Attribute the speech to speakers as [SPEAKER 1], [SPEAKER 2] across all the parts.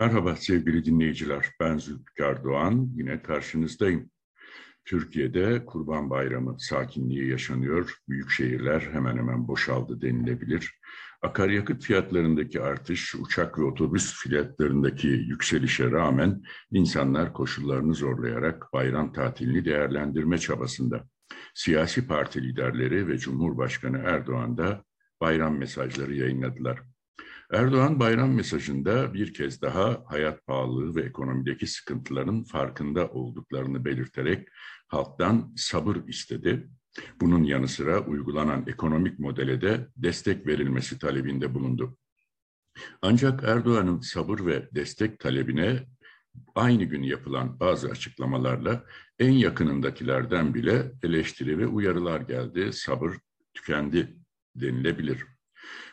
[SPEAKER 1] Merhaba sevgili dinleyiciler. Ben Zülfikar Doğan. Yine karşınızdayım. Türkiye'de Kurban Bayramı sakinliği yaşanıyor. Büyük şehirler hemen hemen boşaldı denilebilir. Akaryakıt fiyatlarındaki artış, uçak ve otobüs fiyatlarındaki yükselişe rağmen insanlar koşullarını zorlayarak bayram tatilini değerlendirme çabasında. Siyasi parti liderleri ve Cumhurbaşkanı Erdoğan da bayram mesajları yayınladılar. Erdoğan bayram mesajında bir kez daha hayat pahalılığı ve ekonomideki sıkıntıların farkında olduklarını belirterek halktan sabır istedi. Bunun yanı sıra uygulanan ekonomik modele de destek verilmesi talebinde bulundu. Ancak Erdoğan'ın sabır ve destek talebine aynı gün yapılan bazı açıklamalarla en yakınındakilerden bile eleştiri ve uyarılar geldi. Sabır tükendi denilebilir.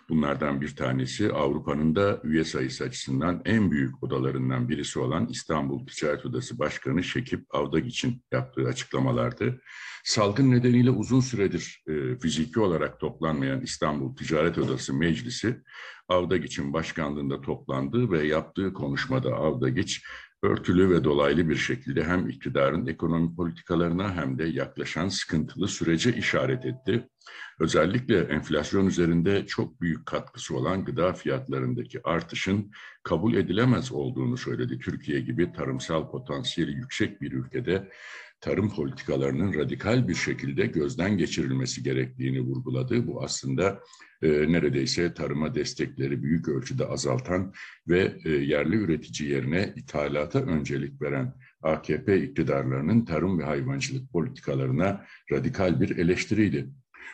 [SPEAKER 1] Bunlardan bir tanesi Avrupa'nın da üye sayısı açısından en büyük odalarından birisi olan İstanbul Ticaret Odası Başkanı Şekip Avdagiç'in yaptığı açıklamalardı. Salgın nedeniyle uzun süredir e, fiziki olarak toplanmayan İstanbul Ticaret Odası Meclisi Avdagiç'in başkanlığında toplandı ve yaptığı konuşmada Avdagiç örtülü ve dolaylı bir şekilde hem iktidarın ekonomi politikalarına hem de yaklaşan sıkıntılı sürece işaret etti. Özellikle enflasyon üzerinde çok büyük katkısı olan gıda fiyatlarındaki artışın kabul edilemez olduğunu söyledi. Türkiye gibi tarımsal potansiyeli yüksek bir ülkede tarım politikalarının radikal bir şekilde gözden geçirilmesi gerektiğini vurguladı. Bu aslında e, neredeyse tarıma destekleri büyük ölçüde azaltan ve e, yerli üretici yerine ithalata öncelik veren AKP iktidarlarının tarım ve hayvancılık politikalarına radikal bir eleştiriydi.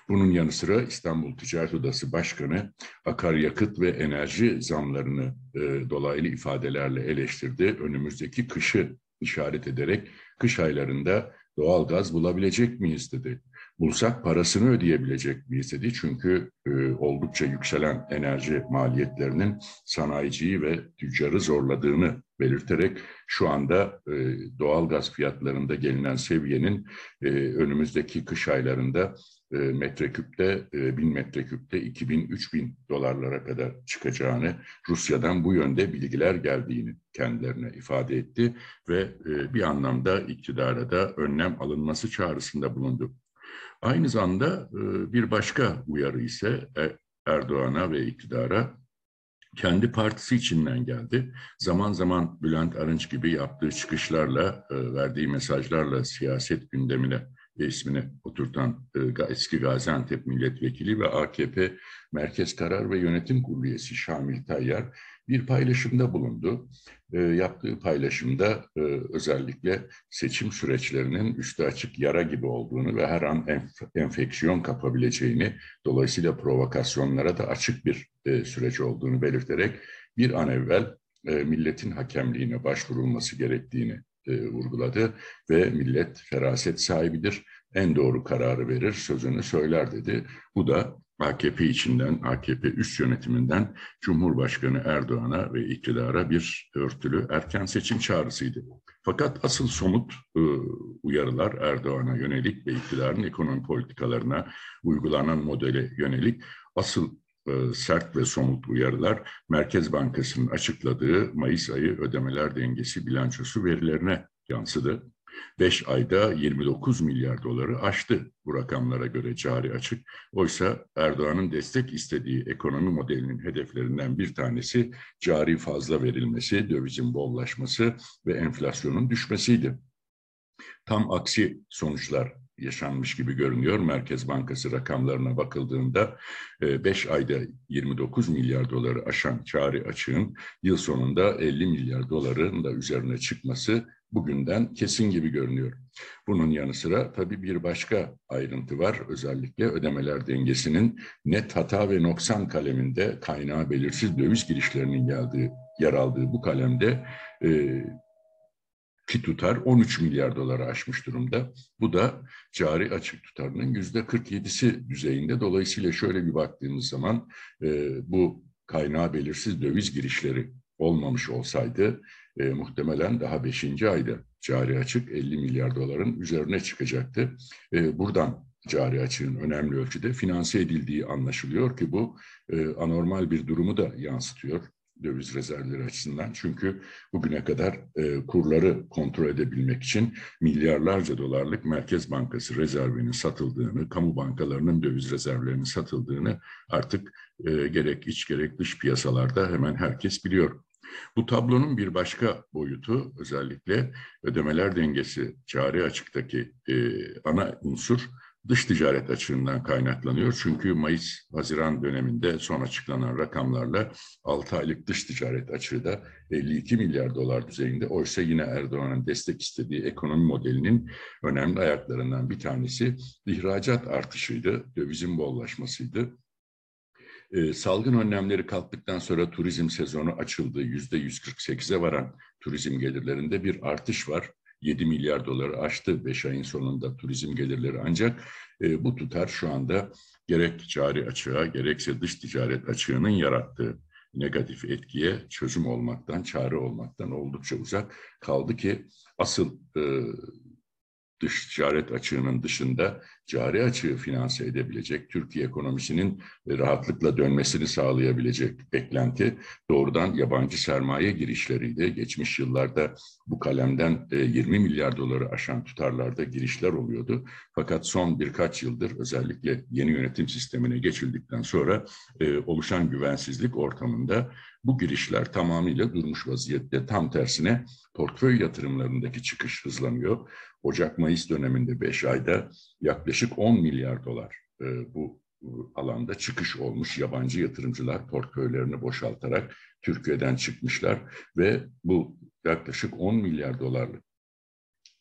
[SPEAKER 1] Bunun yanı sıra İstanbul Ticaret Odası Başkanı akaryakıt ve enerji zamlarını e, dolaylı ifadelerle eleştirdi. Önümüzdeki kışı işaret ederek kış aylarında doğal gaz bulabilecek miyiz dedi. Bulsak parasını ödeyebilecek miyiz dedi. Çünkü e, oldukça yükselen enerji maliyetlerinin sanayiciyi ve tüccarı zorladığını belirterek şu anda e, doğal gaz fiyatlarında gelinen seviyenin e, önümüzdeki kış aylarında e, metreküpte, e, bin metreküpte 2000-3000 dolarlara kadar çıkacağını, Rusya'dan bu yönde bilgiler geldiğini kendilerine ifade etti ve e, bir anlamda iktidara da önlem alınması çağrısında bulundu. Aynı zamanda e, bir başka uyarı ise e, Erdoğan'a ve iktidara kendi partisi içinden geldi. Zaman zaman Bülent Arınç gibi yaptığı çıkışlarla, e, verdiği mesajlarla siyaset gündemine ismini oturtan eski Gaziantep milletvekili ve AKP Merkez Karar ve Yönetim Kurulu üyesi Şamil Tayyar bir paylaşımda bulundu. yaptığı paylaşımda özellikle seçim süreçlerinin üstü açık yara gibi olduğunu ve her an enfeksiyon kapabileceğini, dolayısıyla provokasyonlara da açık bir süreç olduğunu belirterek bir an evvel milletin hakemliğine başvurulması gerektiğini e, vurguladı ve millet feraset sahibidir, en doğru kararı verir, sözünü söyler dedi. Bu da AKP içinden, AKP üst yönetiminden Cumhurbaşkanı Erdoğan'a ve iktidara bir örtülü erken seçim çağrısıydı. Fakat asıl somut e, uyarılar Erdoğan'a yönelik ve iktidarın ekonomi politikalarına uygulanan modele yönelik asıl sert ve somut uyarılar Merkez Bankası'nın açıkladığı Mayıs ayı ödemeler dengesi bilançosu verilerine yansıdı. 5 ayda 29 milyar doları aştı bu rakamlara göre cari açık. Oysa Erdoğan'ın destek istediği ekonomi modelinin hedeflerinden bir tanesi cari fazla verilmesi, dövizin bollaşması ve enflasyonun düşmesiydi. Tam aksi sonuçlar yaşanmış gibi görünüyor. Merkez Bankası rakamlarına bakıldığında 5 e, ayda 29 milyar doları aşan cari açığın yıl sonunda 50 milyar doların da üzerine çıkması bugünden kesin gibi görünüyor. Bunun yanı sıra tabii bir başka ayrıntı var. Özellikle ödemeler dengesinin net hata ve noksan kaleminde kaynağı belirsiz döviz girişlerinin geldiği, yer aldığı bu kalemde e, ki tutar 13 milyar doları aşmış durumda. Bu da cari açık tutarının yüzde 47'si düzeyinde. Dolayısıyla şöyle bir baktığımız zaman e, bu kaynağı belirsiz döviz girişleri olmamış olsaydı e, muhtemelen daha 5. ayda cari açık 50 milyar doların üzerine çıkacaktı. E, buradan cari açığın önemli ölçüde finanse edildiği anlaşılıyor ki bu e, anormal bir durumu da yansıtıyor döviz rezervleri açısından. Çünkü bugüne kadar e, kurları kontrol edebilmek için milyarlarca dolarlık Merkez Bankası rezervinin satıldığını, kamu bankalarının döviz rezervlerinin satıldığını artık e, gerek iç gerek dış piyasalarda hemen herkes biliyor. Bu tablonun bir başka boyutu özellikle ödemeler dengesi cari açıktaki e, ana unsur dış ticaret açığından kaynaklanıyor. Çünkü Mayıs-Haziran döneminde son açıklanan rakamlarla 6 aylık dış ticaret açığı da 52 milyar dolar düzeyinde. Oysa yine Erdoğan'ın destek istediği ekonomi modelinin önemli ayaklarından bir tanesi ihracat artışıydı, dövizin bollaşmasıydı. E, salgın önlemleri kalktıktan sonra turizm sezonu açıldı. Yüzde 148'e varan turizm gelirlerinde bir artış var. 7 milyar doları aştı 5 ayın sonunda turizm gelirleri ancak e, bu tutar şu anda gerek cari açığa gerekse dış ticaret açığının yarattığı negatif etkiye çözüm olmaktan, çare olmaktan oldukça uzak. Kaldı ki asıl e, dış ticaret açığının dışında cari açığı finanse edebilecek, Türkiye ekonomisinin rahatlıkla dönmesini sağlayabilecek beklenti doğrudan yabancı sermaye girişleriydi. Geçmiş yıllarda bu kalemden 20 e, milyar doları aşan tutarlarda girişler oluyordu. Fakat son birkaç yıldır özellikle yeni yönetim sistemine geçildikten sonra e, oluşan güvensizlik ortamında bu girişler tamamıyla durmuş vaziyette. Tam tersine portföy yatırımlarındaki çıkış hızlanıyor. Ocak-Mayıs döneminde 5 ayda yaklaşık 10 milyar dolar e, bu alanda çıkış olmuş. Yabancı yatırımcılar portföylerini boşaltarak Türkiye'den çıkmışlar ve bu yaklaşık 10 milyar dolarlık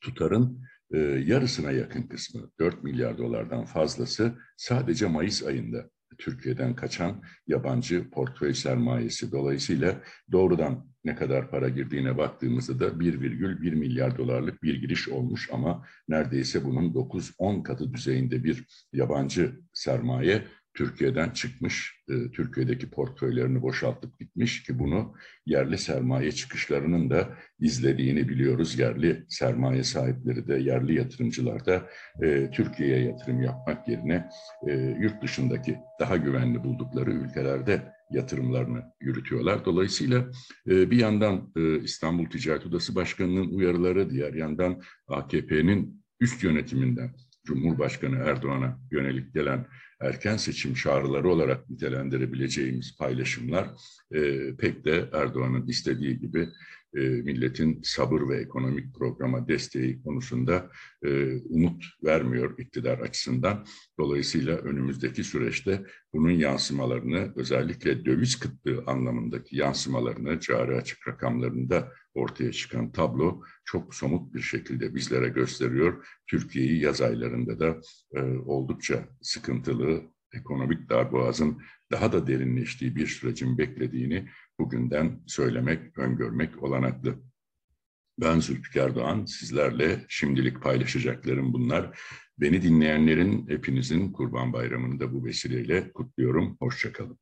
[SPEAKER 1] tutarın e, yarısına yakın kısmı 4 milyar dolardan fazlası sadece Mayıs ayında Türkiye'den kaçan yabancı portföy sermayesi. Dolayısıyla doğrudan ne kadar para girdiğine baktığımızda da 1,1 milyar dolarlık bir giriş olmuş ama neredeyse bunun 9-10 katı düzeyinde bir yabancı sermaye Türkiye'den çıkmış, e, Türkiye'deki portföylerini boşaltıp gitmiş ki bunu yerli sermaye çıkışlarının da izlediğini biliyoruz. Yerli sermaye sahipleri de, yerli yatırımcılar da e, Türkiye'ye yatırım yapmak yerine e, yurt dışındaki daha güvenli buldukları ülkelerde yatırımlarını yürütüyorlar. Dolayısıyla e, bir yandan e, İstanbul Ticaret Odası Başkanı'nın uyarıları, diğer yandan AKP'nin üst yönetiminden Cumhurbaşkanı Erdoğan'a yönelik gelen erken seçim çağrıları olarak nitelendirebileceğimiz paylaşımlar e, pek de Erdoğan'ın istediği gibi e, milletin sabır ve ekonomik programa desteği konusunda e, umut vermiyor iktidar açısından. Dolayısıyla önümüzdeki süreçte bunun yansımalarını özellikle döviz kıtlığı anlamındaki yansımalarını cari açık rakamlarında ortaya çıkan tablo çok somut bir şekilde bizlere gösteriyor. Türkiye'yi yaz aylarında da e, oldukça sıkıntılı, ekonomik darboğazın daha da derinleştiği bir sürecin beklediğini bugünden söylemek, öngörmek olanaklı. Ben Zülfikar Doğan, sizlerle şimdilik paylaşacaklarım bunlar. Beni dinleyenlerin hepinizin Kurban Bayramı'nı da bu vesileyle kutluyorum. Hoşçakalın.